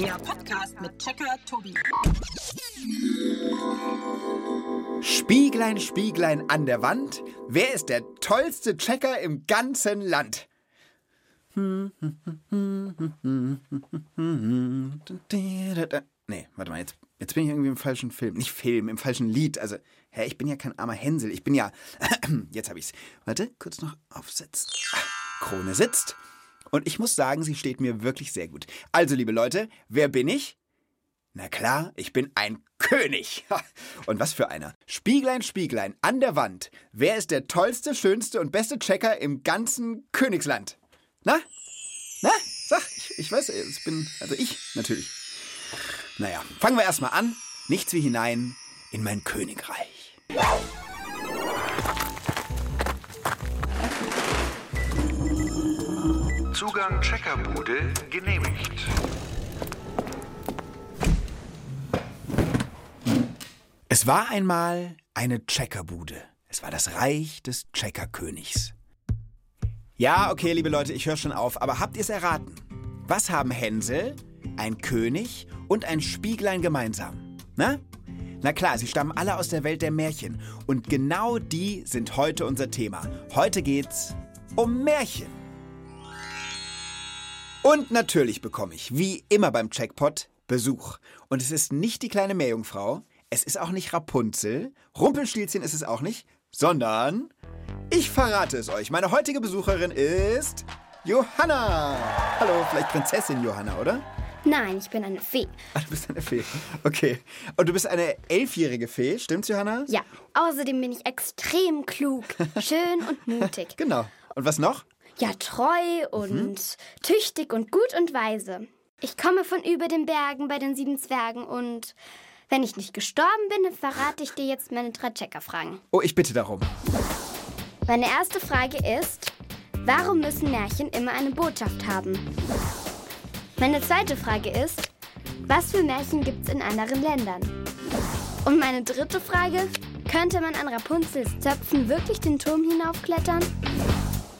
Der Podcast mit Checker Tobi. Spieglein, Spieglein an der Wand, wer ist der tollste Checker im ganzen Land? Nee, warte mal, jetzt, jetzt bin ich irgendwie im falschen Film. Nicht Film, im falschen Lied. Also, hä, ich bin ja kein armer Hänsel. Ich bin ja. Jetzt hab ich's. Warte, kurz noch aufsetzen. Ah, Krone sitzt. Und ich muss sagen, sie steht mir wirklich sehr gut. Also, liebe Leute, wer bin ich? Na klar, ich bin ein König. Und was für einer. Spieglein, Spieglein an der Wand. Wer ist der tollste, schönste und beste Checker im ganzen Königsland? Na? Na? Sag, ich, ich weiß, ich bin, also ich natürlich. Naja, fangen wir erstmal an. Nichts wie hinein in mein Königreich. Zugang Checkerbude genehmigt. Es war einmal eine Checkerbude. Es war das Reich des Checkerkönigs. Ja, okay, liebe Leute, ich höre schon auf, aber habt ihr es erraten? Was haben Hänsel, ein König und ein Spieglein gemeinsam? Na? Na klar, sie stammen alle aus der Welt der Märchen. Und genau die sind heute unser Thema. Heute geht's um Märchen. Und natürlich bekomme ich, wie immer beim Checkpot, Besuch. Und es ist nicht die kleine Meerjungfrau, es ist auch nicht Rapunzel, Rumpelstilzchen ist es auch nicht, sondern ich verrate es euch. Meine heutige Besucherin ist Johanna. Hallo, vielleicht Prinzessin Johanna, oder? Nein, ich bin eine Fee. Ah, du bist eine Fee. Okay. Und du bist eine elfjährige Fee, stimmt's, Johanna? Ja, außerdem bin ich extrem klug, schön und mutig. Genau. Und was noch? Ja, treu und tüchtig und gut und weise. Ich komme von über den Bergen bei den sieben Zwergen und wenn ich nicht gestorben bin, verrate ich dir jetzt meine drei Checker-Fragen. Oh, ich bitte darum. Meine erste Frage ist, warum müssen Märchen immer eine Botschaft haben? Meine zweite Frage ist, was für Märchen gibt's in anderen Ländern? Und meine dritte Frage, könnte man an Rapunzels Zöpfen wirklich den Turm hinaufklettern?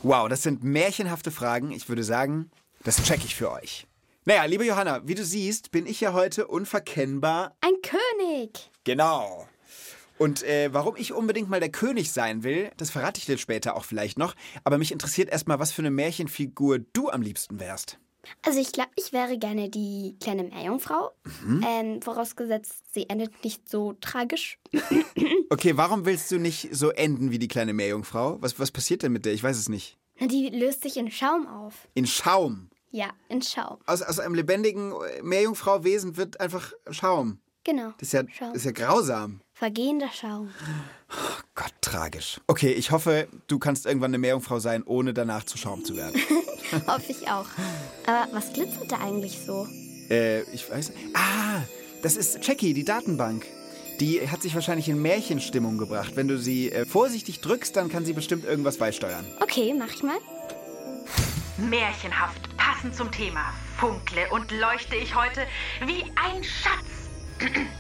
Wow, das sind märchenhafte Fragen. Ich würde sagen, das check ich für euch. Naja, liebe Johanna, wie du siehst, bin ich ja heute unverkennbar. Ein König! Genau. Und äh, warum ich unbedingt mal der König sein will, das verrate ich dir später auch vielleicht noch. Aber mich interessiert erstmal, was für eine Märchenfigur du am liebsten wärst. Also ich glaube, ich wäre gerne die kleine Meerjungfrau. Ähm, vorausgesetzt, sie endet nicht so tragisch. Okay, warum willst du nicht so enden wie die kleine Meerjungfrau? Was, was passiert denn mit der? Ich weiß es nicht. Na, die löst sich in Schaum auf. In Schaum. Ja, in Schaum. Aus, aus einem lebendigen äh, Meerjungfrau-Wesen wird einfach Schaum. Genau. Das ist ja, Schaum. das ist ja grausam. Vergehender Schaum. Gott, tragisch. Okay, ich hoffe, du kannst irgendwann eine Meerjungfrau sein, ohne danach zu Schaum zu werden. Hoffe ich auch. Aber was glitzert da eigentlich so? äh, ich weiß. Ah, das ist Jackie, die Datenbank. Die hat sich wahrscheinlich in Märchenstimmung gebracht. Wenn du sie äh, vorsichtig drückst, dann kann sie bestimmt irgendwas beisteuern. Okay, mach ich mal. Märchenhaft, passend zum Thema, funkle und leuchte ich heute wie ein Schatz.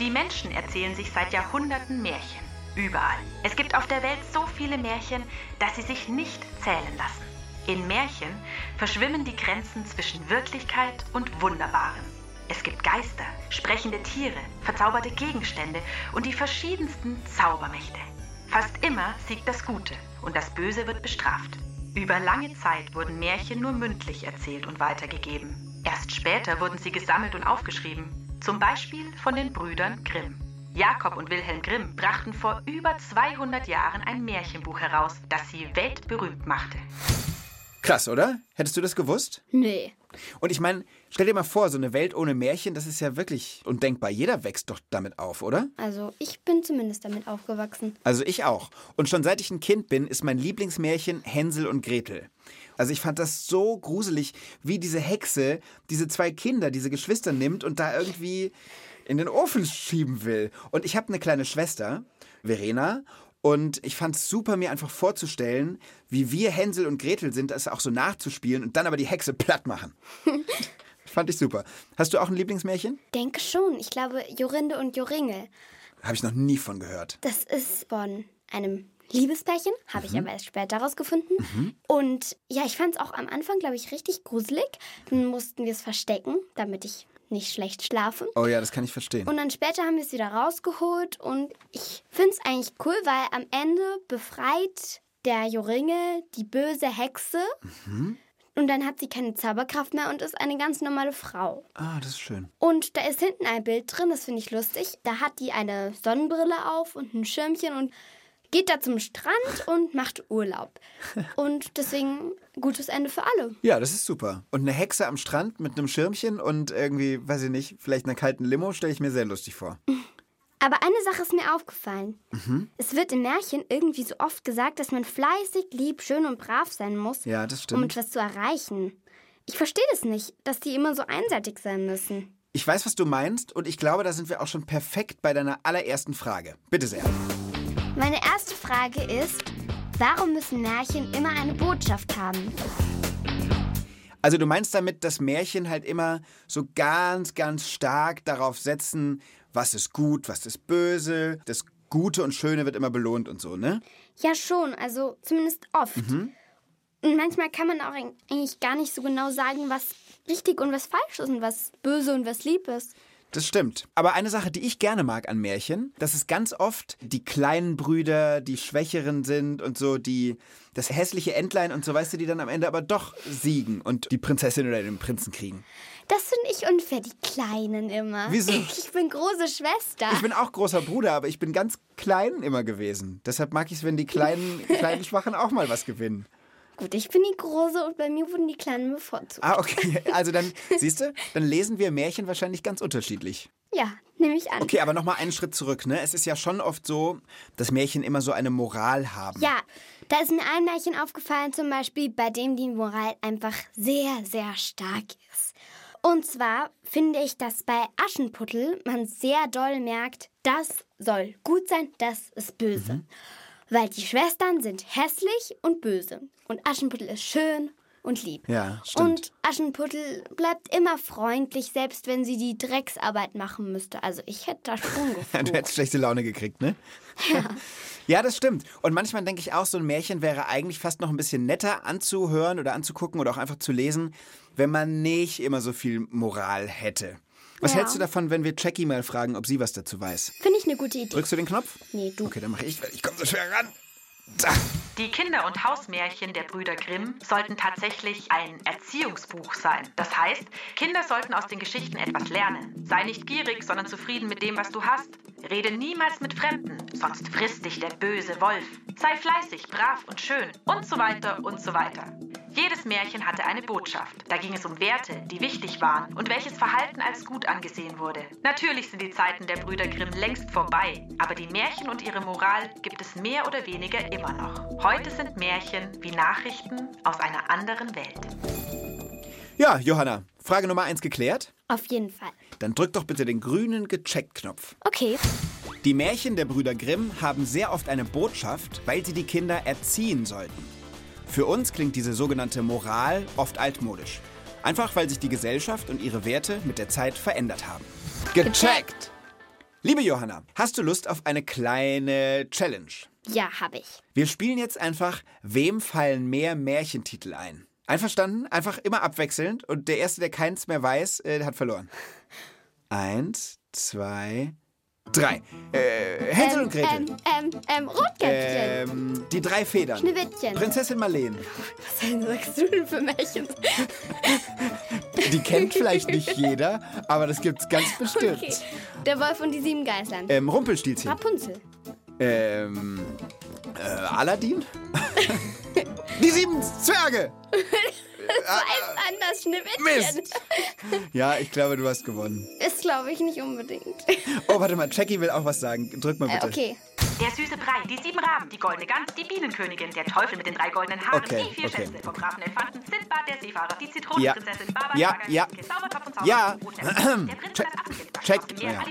Die Menschen erzählen sich seit Jahrhunderten Märchen. Überall. Es gibt auf der Welt so viele Märchen, dass sie sich nicht zählen lassen. In Märchen verschwimmen die Grenzen zwischen Wirklichkeit und Wunderbaren. Es gibt Geister, sprechende Tiere, verzauberte Gegenstände und die verschiedensten Zaubermächte. Fast immer siegt das Gute und das Böse wird bestraft. Über lange Zeit wurden Märchen nur mündlich erzählt und weitergegeben. Erst später wurden sie gesammelt und aufgeschrieben. Zum Beispiel von den Brüdern Grimm. Jakob und Wilhelm Grimm brachten vor über 200 Jahren ein Märchenbuch heraus, das sie weltberühmt machte. Krass, oder? Hättest du das gewusst? Nee. Und ich meine, stell dir mal vor, so eine Welt ohne Märchen, das ist ja wirklich undenkbar. Jeder wächst doch damit auf, oder? Also, ich bin zumindest damit aufgewachsen. Also ich auch. Und schon seit ich ein Kind bin, ist mein Lieblingsmärchen Hänsel und Gretel. Also ich fand das so gruselig, wie diese Hexe diese zwei Kinder, diese Geschwister nimmt und da irgendwie in den Ofen schieben will. Und ich habe eine kleine Schwester, Verena, und ich fand es super, mir einfach vorzustellen, wie wir Hänsel und Gretel sind, das auch so nachzuspielen und dann aber die Hexe platt machen. fand ich super. Hast du auch ein Lieblingsmärchen? Denke schon. Ich glaube, Jorinde und Joringel. Habe ich noch nie von gehört. Das ist von einem Liebespärchen, habe ich aber erst später rausgefunden. Und ja, ich fand es auch am Anfang, glaube ich, richtig gruselig. Dann mussten wir es verstecken, damit ich nicht schlecht schlafe. Oh ja, das kann ich verstehen. Und dann später haben wir es wieder rausgeholt und ich finde es eigentlich cool, weil am Ende befreit der Joringe die böse Hexe und dann hat sie keine Zauberkraft mehr und ist eine ganz normale Frau. Ah, das ist schön. Und da ist hinten ein Bild drin, das finde ich lustig. Da hat die eine Sonnenbrille auf und ein Schirmchen und geht da zum Strand und macht Urlaub. Und deswegen gutes Ende für alle. Ja, das ist super. Und eine Hexe am Strand mit einem Schirmchen und irgendwie, weiß ich nicht, vielleicht einer kalten Limo stelle ich mir sehr lustig vor. Aber eine Sache ist mir aufgefallen. Es wird im Märchen irgendwie so oft gesagt, dass man fleißig, lieb, schön und brav sein muss, Ja, um etwas zu erreichen. Ich verstehe das nicht, dass die immer so einseitig sein müssen. Ich weiß, was du meinst und ich glaube, da sind wir auch schon perfekt bei deiner allerersten Frage. Bitte sehr. Meine erste Frage ist, warum müssen Märchen immer eine Botschaft haben? Also du meinst damit, dass Märchen halt immer so ganz, ganz stark darauf setzen, was ist gut, was ist böse, das Gute und Schöne wird immer belohnt und so, ne? Ja, schon, also zumindest oft. Mhm. Und manchmal kann man auch eig- eigentlich gar nicht so genau sagen, was richtig und was falsch ist und was böse und was lieb ist. Das stimmt. Aber eine Sache, die ich gerne mag an Märchen, dass es ganz oft die kleinen Brüder, die Schwächeren sind und so, die das hässliche Entlein und so, weißt du, die dann am Ende aber doch siegen und die Prinzessin oder den Prinzen kriegen. Das finde ich unfair, die Kleinen immer. Wieso? Ich bin große Schwester. Ich bin auch großer Bruder, aber ich bin ganz klein immer gewesen. Deshalb mag ich es, wenn die kleinen, kleinen Schwachen auch mal was gewinnen. Gut, ich bin die große und bei mir wurden die Kleinen bevorzugt. Ah, okay. Also dann, siehst du, dann lesen wir Märchen wahrscheinlich ganz unterschiedlich. Ja, nehme ich an. Okay, aber nochmal einen Schritt zurück, ne? Es ist ja schon oft so, dass Märchen immer so eine Moral haben. Ja, da ist mir ein Märchen aufgefallen, zum Beispiel, bei dem die Moral einfach sehr, sehr stark ist. Und zwar finde ich, dass bei Aschenputtel man sehr doll merkt, das soll gut sein, das ist böse. Weil die Schwestern sind hässlich und böse. Und Aschenputtel ist schön und lieb. Ja, stimmt. Und Aschenputtel bleibt immer freundlich, selbst wenn sie die Drecksarbeit machen müsste. Also ich hätte da schon Du geflucht. hättest schlechte Laune gekriegt, ne? Ja. ja, das stimmt. Und manchmal denke ich auch, so ein Märchen wäre eigentlich fast noch ein bisschen netter anzuhören oder anzugucken oder auch einfach zu lesen, wenn man nicht immer so viel Moral hätte. Was Ja. hältst du davon, wenn wir Jackie mal fragen, ob sie was dazu weiß? Finde ich eine gute Idee. Drückst du den Knopf? Nee, du. Okay, dann mache ich, weil ich komme so schwer ran. Da. Die Kinder- und Hausmärchen der Brüder Grimm sollten tatsächlich ein Erziehungsbuch sein. Das heißt, Kinder sollten aus den Geschichten etwas lernen. Sei nicht gierig, sondern zufrieden mit dem, was du hast. Rede niemals mit Fremden, sonst frisst dich der böse Wolf. Sei fleißig, brav und schön und so weiter und so weiter. Jedes Märchen hatte eine Botschaft. Da ging es um Werte, die wichtig waren und welches Verhalten als gut angesehen wurde. Natürlich sind die Zeiten der Brüder Grimm längst vorbei, aber die Märchen und ihre Moral gibt es mehr oder weniger immer noch. Heute sind Märchen wie Nachrichten aus einer anderen Welt. Ja, Johanna, Frage Nummer eins geklärt? Auf jeden Fall. Dann drück doch bitte den grünen Gecheckt-Knopf. Okay. Die Märchen der Brüder Grimm haben sehr oft eine Botschaft, weil sie die Kinder erziehen sollten. Für uns klingt diese sogenannte Moral oft altmodisch. Einfach weil sich die Gesellschaft und ihre Werte mit der Zeit verändert haben. Gecheckt! Liebe Johanna, hast du Lust auf eine kleine Challenge? Ja, habe ich. Wir spielen jetzt einfach, wem fallen mehr Märchentitel ein? Einverstanden? Einfach immer abwechselnd und der Erste, der keins mehr weiß, äh, hat verloren. Eins, zwei, drei. Äh, Hänsel und Gretel. Ähm, ähm, ähm, Rotkäppchen. Ähm, die drei Federn. Schneewittchen. Prinzessin Marleen. Was sagst du denn für Märchen? Die kennt vielleicht nicht jeder, aber das gibt's ganz bestimmt. Okay. Der Wolf und die sieben Geißlein. Ähm, Rumpelstilzchen. Rapunzel. Ähm, äh, Aladdin? die sieben Zwerge. Weiß anders, Schneewittchen. Mist. Ja, ich glaube, du hast gewonnen. Ist, glaube ich, nicht unbedingt. Oh, warte mal, Jackie will auch was sagen. Drück mal Äh, bitte. okay. Der süße Brei, die sieben Raben, die goldene Gans, die Bienenkönigin, der Teufel mit den drei goldenen Haaren, Okay, die vier okay. Schätze vom Grafen Elefanten, Sindbad der Seefahrer, die Ja. Zitronenprinzessin, Baba Ja, Yaga, ja. der Zaubertopf und Ja. Prinz und Check- das Check. Ja.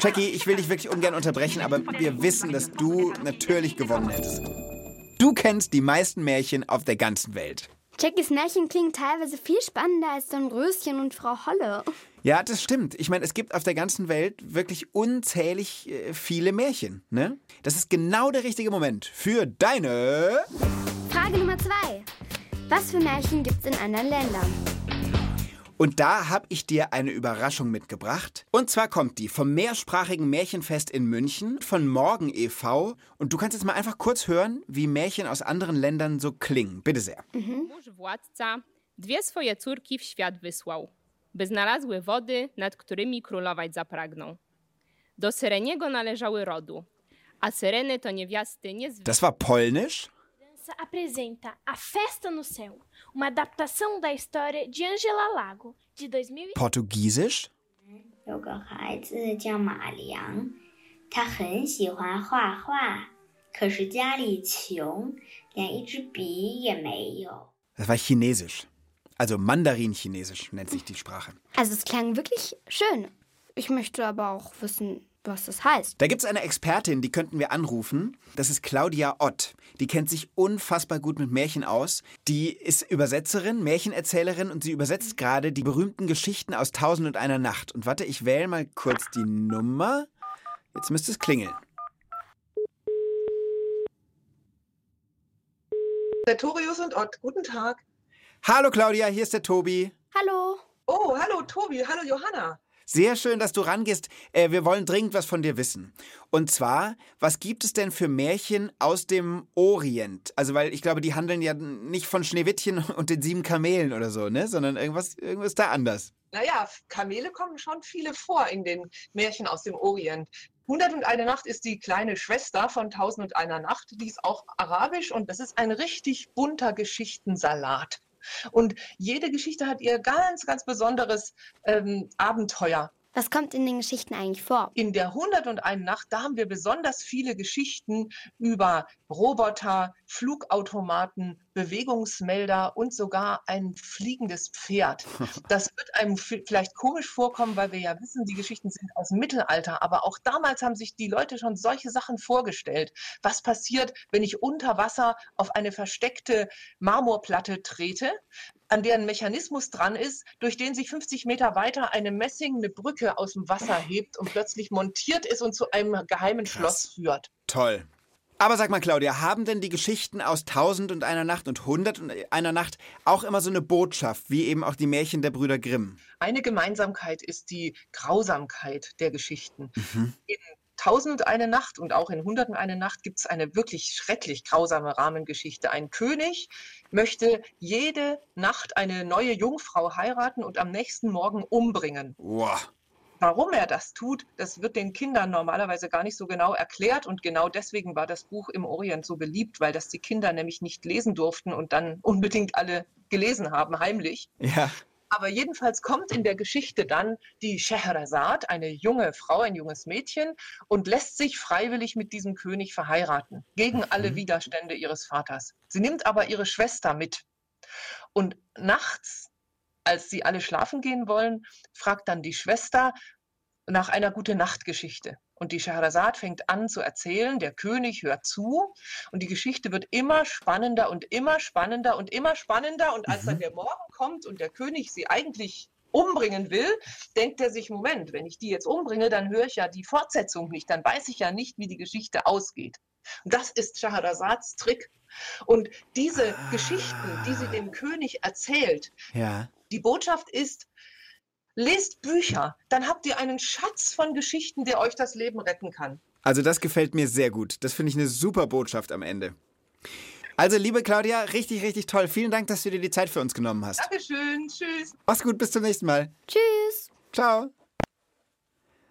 Jackie, ich will dich wirklich ungern unterbrechen, aber wir wissen, dass du natürlich gewonnen hättest. Du kennst die meisten Märchen auf der ganzen Welt. Jackies Märchen klingen teilweise viel spannender als Dornröschen und Frau Holle. Ja, das stimmt. Ich meine, es gibt auf der ganzen Welt wirklich unzählig äh, viele Märchen, ne? Das ist genau der richtige Moment für deine... Frage Nummer zwei. Was für Märchen gibt's in anderen Ländern? Und da habe ich dir eine Überraschung mitgebracht. Und zwar kommt die vom mehrsprachigen Märchenfest in München von Morgen e.V. Und du kannst jetzt mal einfach kurz hören, wie Märchen aus anderen Ländern so klingen. Bitte sehr. Mąż władca dwie swoje córki w świat wysłał, by znalazły wody, nad którymi królować zapragną. Do Syreniego należały rodu, a Syreny to niewiasty niezwykle... Das war polnisch? apresenta A Festa no Céu, uma adaptação da história de Angela Lago, de 2000. E- Portugiesisch? Das war Chinesisch. Also Mandarin-Chinesisch nennt sich die Sprache. Also es klang wirklich schön. Ich möchte aber auch wissen, was das heißt. Da gibt es eine Expertin, die könnten wir anrufen. Das ist Claudia Ott. Die kennt sich unfassbar gut mit Märchen aus. Die ist Übersetzerin, Märchenerzählerin und sie übersetzt gerade die berühmten Geschichten aus Tausend und einer Nacht. Und warte, ich wähle mal kurz die Nummer. Jetzt müsste es klingeln. Sertorius und Ott, guten Tag. Hallo Claudia, hier ist der Tobi. Hallo. Oh, hallo Tobi, hallo Johanna. Sehr schön, dass du rangehst. Äh, wir wollen dringend was von dir wissen. Und zwar, was gibt es denn für Märchen aus dem Orient? Also, weil ich glaube, die handeln ja nicht von Schneewittchen und den sieben Kamelen oder so, ne? Sondern irgendwas, irgendwas da anders. Naja, Kamele kommen schon viele vor in den Märchen aus dem Orient. Hundert und eine Nacht ist die kleine Schwester von Tausend und einer Nacht. Die ist auch arabisch und das ist ein richtig bunter Geschichtensalat. Und jede Geschichte hat ihr ganz, ganz besonderes ähm, Abenteuer. Was kommt in den Geschichten eigentlich vor? In der 101 Nacht, da haben wir besonders viele Geschichten über Roboter, Flugautomaten, Bewegungsmelder und sogar ein fliegendes Pferd. Das wird einem vielleicht komisch vorkommen, weil wir ja wissen, die Geschichten sind aus dem Mittelalter, aber auch damals haben sich die Leute schon solche Sachen vorgestellt. Was passiert, wenn ich unter Wasser auf eine versteckte Marmorplatte trete? An deren Mechanismus dran ist, durch den sich 50 Meter weiter eine messingene Brücke aus dem Wasser hebt und plötzlich montiert ist und zu einem geheimen Schloss führt. Toll. Aber sag mal, Claudia, haben denn die Geschichten aus Tausend und einer Nacht und Hundert und einer Nacht auch immer so eine Botschaft, wie eben auch die Märchen der Brüder Grimm? Eine Gemeinsamkeit ist die Grausamkeit der Geschichten. Mhm. In Tausend eine Nacht und auch in Hundert und eine Nacht gibt es eine wirklich schrecklich grausame Rahmengeschichte. Ein König möchte jede Nacht eine neue Jungfrau heiraten und am nächsten Morgen umbringen. Wow. Warum er das tut, das wird den Kindern normalerweise gar nicht so genau erklärt. Und genau deswegen war das Buch im Orient so beliebt, weil das die Kinder nämlich nicht lesen durften und dann unbedingt alle gelesen haben, heimlich. Ja. Aber jedenfalls kommt in der Geschichte dann die Scheherazade, eine junge Frau, ein junges Mädchen, und lässt sich freiwillig mit diesem König verheiraten, gegen alle Widerstände ihres Vaters. Sie nimmt aber ihre Schwester mit. Und nachts, als sie alle schlafen gehen wollen, fragt dann die Schwester nach einer Gute-Nacht-Geschichte. Und die Scheherazade fängt an zu erzählen, der König hört zu und die Geschichte wird immer spannender und immer spannender und immer spannender. Und als dann der Morgen kommt und der König sie eigentlich umbringen will, denkt er sich, Moment, wenn ich die jetzt umbringe, dann höre ich ja die Fortsetzung nicht, dann weiß ich ja nicht, wie die Geschichte ausgeht. Und das ist Schaherazads Trick. Und diese Geschichten, die sie dem König erzählt, Ja. die Botschaft ist, lest Bücher, dann habt ihr einen Schatz von Geschichten, der euch das Leben retten kann. Also das gefällt mir sehr gut. Das finde ich eine super Botschaft am Ende. Also, liebe Claudia, richtig, richtig toll. Vielen Dank, dass du dir die Zeit für uns genommen hast. Dankeschön, tschüss. Mach's gut, bis zum nächsten Mal. Tschüss. Ciao.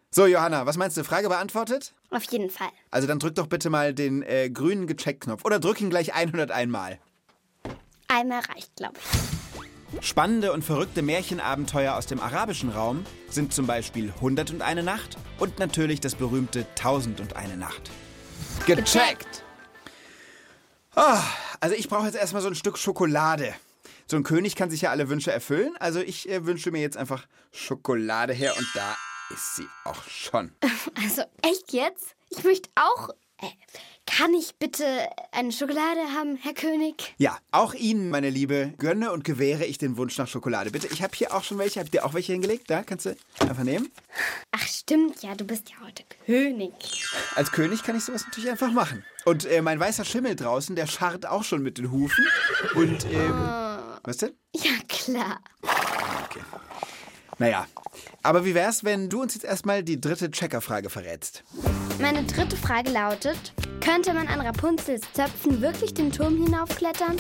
So, Johanna, was meinst du? Frage beantwortet? Auf jeden Fall. Also dann drück doch bitte mal den äh, grünen Gecheckt-Knopf. Oder drück ihn gleich 101 Mal. Einmal reicht, glaube ich. Spannende und verrückte Märchenabenteuer aus dem arabischen Raum sind zum Beispiel 101 Nacht und natürlich das berühmte 1001 Nacht. Gecheckt! Ah, also ich brauche jetzt erstmal so ein Stück Schokolade. So ein König kann sich ja alle Wünsche erfüllen, also ich äh, wünsche mir jetzt einfach Schokolade her und da ist sie auch schon. Also echt jetzt? Ich möchte auch. Äh, Kann ich bitte eine Schokolade haben, Herr König? Ja, auch Ihnen, meine Liebe, gönne und gewähre ich den Wunsch nach Schokolade. Bitte, ich habe hier auch schon welche. Hab dir auch welche hingelegt? Da, kannst du einfach nehmen. Ach, stimmt ja, du bist ja heute König. Als König kann ich sowas natürlich einfach machen. Und äh, mein weißer Schimmel draußen, der scharrt auch schon mit den Hufen. Und, ähm, was denn? Ja, klar. Okay. Naja, aber wie wär's, wenn du uns jetzt erstmal die dritte Checkerfrage verrätst? Meine dritte Frage lautet: Könnte man an Rapunzels Zöpfen wirklich den Turm hinaufklettern?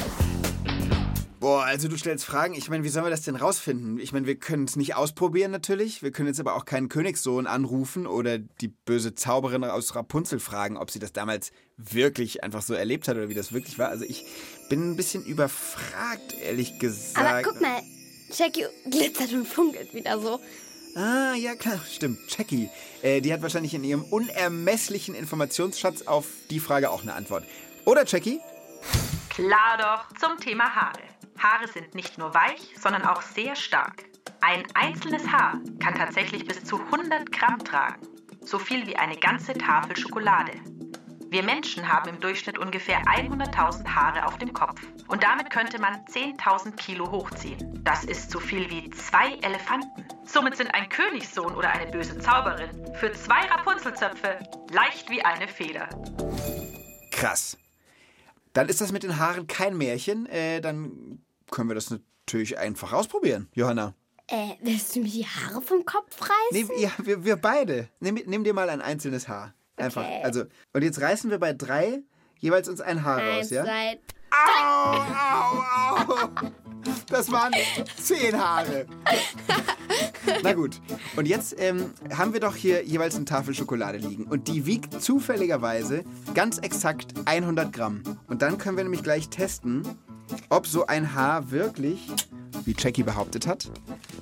Boah, also du stellst Fragen. Ich meine, wie sollen wir das denn rausfinden? Ich meine, wir können es nicht ausprobieren natürlich. Wir können jetzt aber auch keinen Königssohn anrufen oder die böse Zauberin aus Rapunzel fragen, ob sie das damals wirklich einfach so erlebt hat oder wie das wirklich war. Also ich bin ein bisschen überfragt, ehrlich gesagt. Aber guck mal, Jackie glitzert und funkelt wieder so. Ah, ja klar, stimmt. Jackie. Äh, die hat wahrscheinlich in ihrem unermesslichen Informationsschatz auf die Frage auch eine Antwort. Oder, Jackie? Klar doch, zum Thema Haare. Haare sind nicht nur weich, sondern auch sehr stark. Ein einzelnes Haar kann tatsächlich bis zu 100 Gramm tragen. So viel wie eine ganze Tafel Schokolade. Wir Menschen haben im Durchschnitt ungefähr 100.000 Haare auf dem Kopf. Und damit könnte man 10.000 Kilo hochziehen. Das ist so viel wie zwei Elefanten. Somit sind ein Königssohn oder eine böse Zauberin für zwei Rapunzelzöpfe leicht wie eine Feder. Krass. Dann ist das mit den Haaren kein Märchen. Äh, dann können wir das natürlich einfach ausprobieren, Johanna. Äh, willst du mir die Haare vom Kopf reißen? Nee, ja, wir, wir beide. Nimm, nimm dir mal ein einzelnes Haar. Einfach. Okay. Also, und jetzt reißen wir bei drei jeweils uns ein Haar raus, Eins, ja? zwei, Au, au, au. Das waren zehn Haare. Na gut. Und jetzt ähm, haben wir doch hier jeweils eine Tafel Schokolade liegen. Und die wiegt zufälligerweise ganz exakt 100 Gramm. Und dann können wir nämlich gleich testen, ob so ein Haar wirklich, wie Jackie behauptet hat,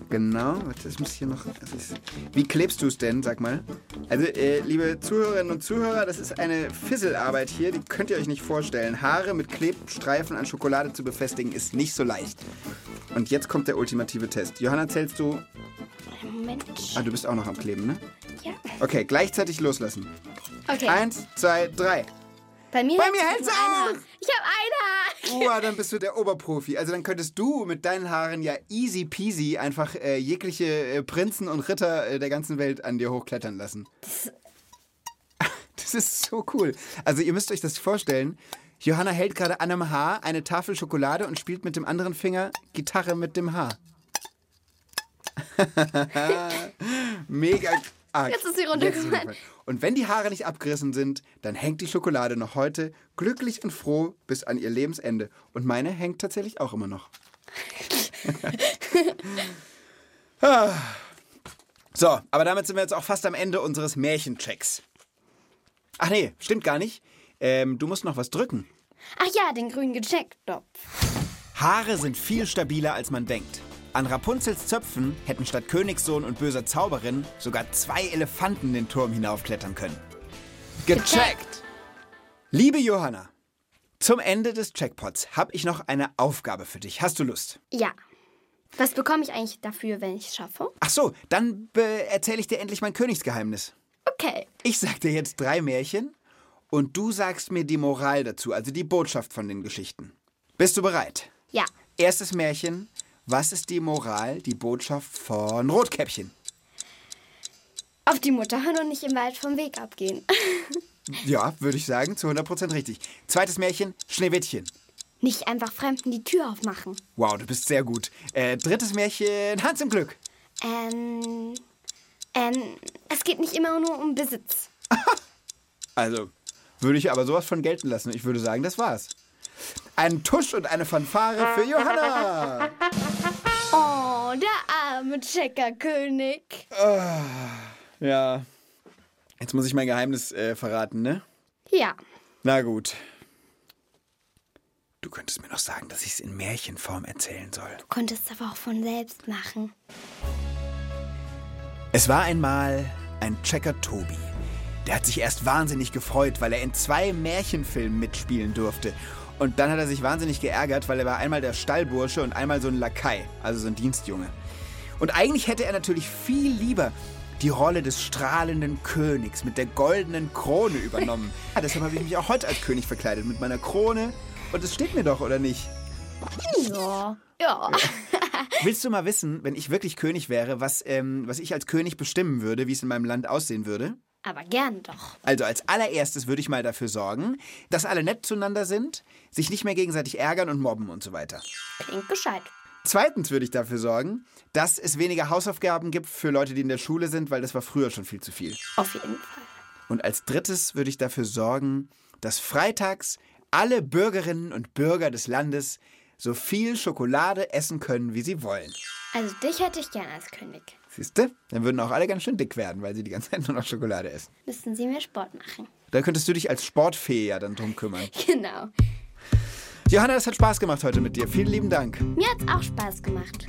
genau, warte, das muss hier noch, ist, wie klebst du es denn, sag mal? Also, äh, liebe Zuhörerinnen und Zuhörer, das ist eine Fisselarbeit hier, die könnt ihr euch nicht vorstellen. Haare mit Klebstreifen an Schokolade zu befestigen, ist nicht so leicht. Und jetzt kommt der ultimative Test. Johanna, zählst du, Moment. ah, du bist auch noch am Kleben, ne? Ja. Okay, gleichzeitig loslassen. Okay. Eins, zwei, drei. Bei mir, Bei mir nur hält's ein auch. Ich habe ein Haar. Uah, dann bist du der Oberprofi. Also dann könntest du mit deinen Haaren ja easy peasy einfach äh, jegliche äh, Prinzen und Ritter äh, der ganzen Welt an dir hochklettern lassen. Das ist so cool. Also ihr müsst euch das vorstellen. Johanna hält gerade an einem Haar eine Tafel Schokolade und spielt mit dem anderen Finger Gitarre mit dem Haar. Mega. Arg. Jetzt ist sie runtergefallen. Und wenn die Haare nicht abgerissen sind, dann hängt die Schokolade noch heute glücklich und froh bis an ihr Lebensende. Und meine hängt tatsächlich auch immer noch. Ah. so, aber damit sind wir jetzt auch fast am Ende unseres Märchenchecks. Ach nee, stimmt gar nicht. Ähm, du musst noch was drücken. Ach ja, den grünen Gecheckt-Knopf. Haare sind viel stabiler, als man denkt. An Rapunzels Zöpfen hätten statt Königssohn und böser Zauberin sogar zwei Elefanten den Turm hinaufklettern können. Gecheckt! Liebe Johanna, zum Ende des Checkpots habe ich noch eine Aufgabe für dich. Hast du Lust? Ja. Was bekomme ich eigentlich dafür, wenn ich es schaffe? Ach so, dann äh, erzähle ich dir endlich mein Königsgeheimnis. Okay. Ich sag dir jetzt drei Märchen und du sagst mir die Moral dazu, also die Botschaft von den Geschichten. Bist du bereit? Ja. Erstes Märchen. Was ist die Moral, die Botschaft von Rotkäppchen? Auf die Mutter hören und nicht im Wald vom Weg abgehen. Ja, würde ich sagen, zu 100% richtig. Zweites Märchen, Schneewittchen. Nicht einfach Fremden die Tür aufmachen. Wow, du bist sehr gut. Äh, drittes Märchen, Hans im Glück. Ähm, ähm, es geht nicht immer nur um Besitz. Also, würde ich aber sowas von gelten lassen. Ich würde sagen, das war's. Ein Tusch und eine Fanfare für Johanna. Oh, der arme Checkerkönig. Ja. Jetzt muss ich mein Geheimnis äh, verraten, ne? Ja. Na gut. Du könntest mir noch sagen, dass ich es in Märchenform erzählen soll. Du konntest aber auch von selbst machen. Es war einmal ein Checker Tobi. Der hat sich erst wahnsinnig gefreut, weil er in zwei Märchenfilmen mitspielen durfte. Und dann hat er sich wahnsinnig geärgert, weil er war einmal der Stallbursche und einmal so ein Lakai, also so ein Dienstjunge. Und eigentlich hätte er natürlich viel lieber die Rolle des strahlenden Königs mit der goldenen Krone übernommen. Ja, deshalb habe ich mich auch heute als König verkleidet mit meiner Krone. Und es steht mir doch, oder nicht? Ja. Ja. Willst du mal wissen, wenn ich wirklich König wäre, was, ähm, was ich als König bestimmen würde, wie es in meinem Land aussehen würde? Aber gern doch. Also als allererstes würde ich mal dafür sorgen, dass alle nett zueinander sind, sich nicht mehr gegenseitig ärgern und mobben und so weiter. Klingt gescheit. Zweitens würde ich dafür sorgen, dass es weniger Hausaufgaben gibt für Leute, die in der Schule sind, weil das war früher schon viel zu viel. Auf jeden Fall. Und als drittes würde ich dafür sorgen, dass freitags alle Bürgerinnen und Bürger des Landes so viel Schokolade essen können, wie sie wollen. Also dich hätte ich gern als König. Siehst du? Dann würden auch alle ganz schön dick werden, weil sie die ganze Zeit nur noch Schokolade essen. Müssten sie mehr Sport machen. Da könntest du dich als Sportfee ja dann drum kümmern. Genau. Johanna, es hat Spaß gemacht heute mit dir. Vielen lieben Dank. Mir hat's auch Spaß gemacht.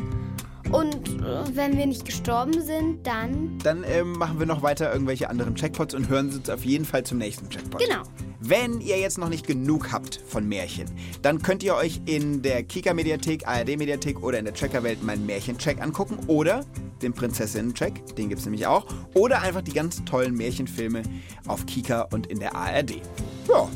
Und äh, wenn wir nicht gestorben sind, dann. Dann ähm, machen wir noch weiter irgendwelche anderen Checkpots und hören uns auf jeden Fall zum nächsten Checkpot. Genau. Wenn ihr jetzt noch nicht genug habt von Märchen, dann könnt ihr euch in der Kika-Mediathek, ARD-Mediathek oder in der Checkerwelt meinen Märchencheck angucken oder den Prinzessinnen-Check, den gibt es nämlich auch, oder einfach die ganz tollen Märchenfilme auf Kika und in der ARD. Ja.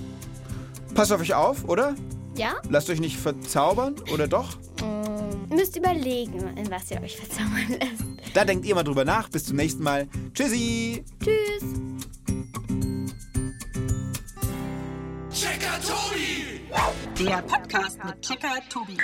Passt auf euch auf, oder? Ja? Lasst euch nicht verzaubern, oder doch? Ähm, müsst überlegen, in was ihr euch verzaubern lässt. Da denkt ihr mal drüber nach. Bis zum nächsten Mal. Tschüssi! Tschüss! Checker Tobi! Der Podcast mit Checker Tobi.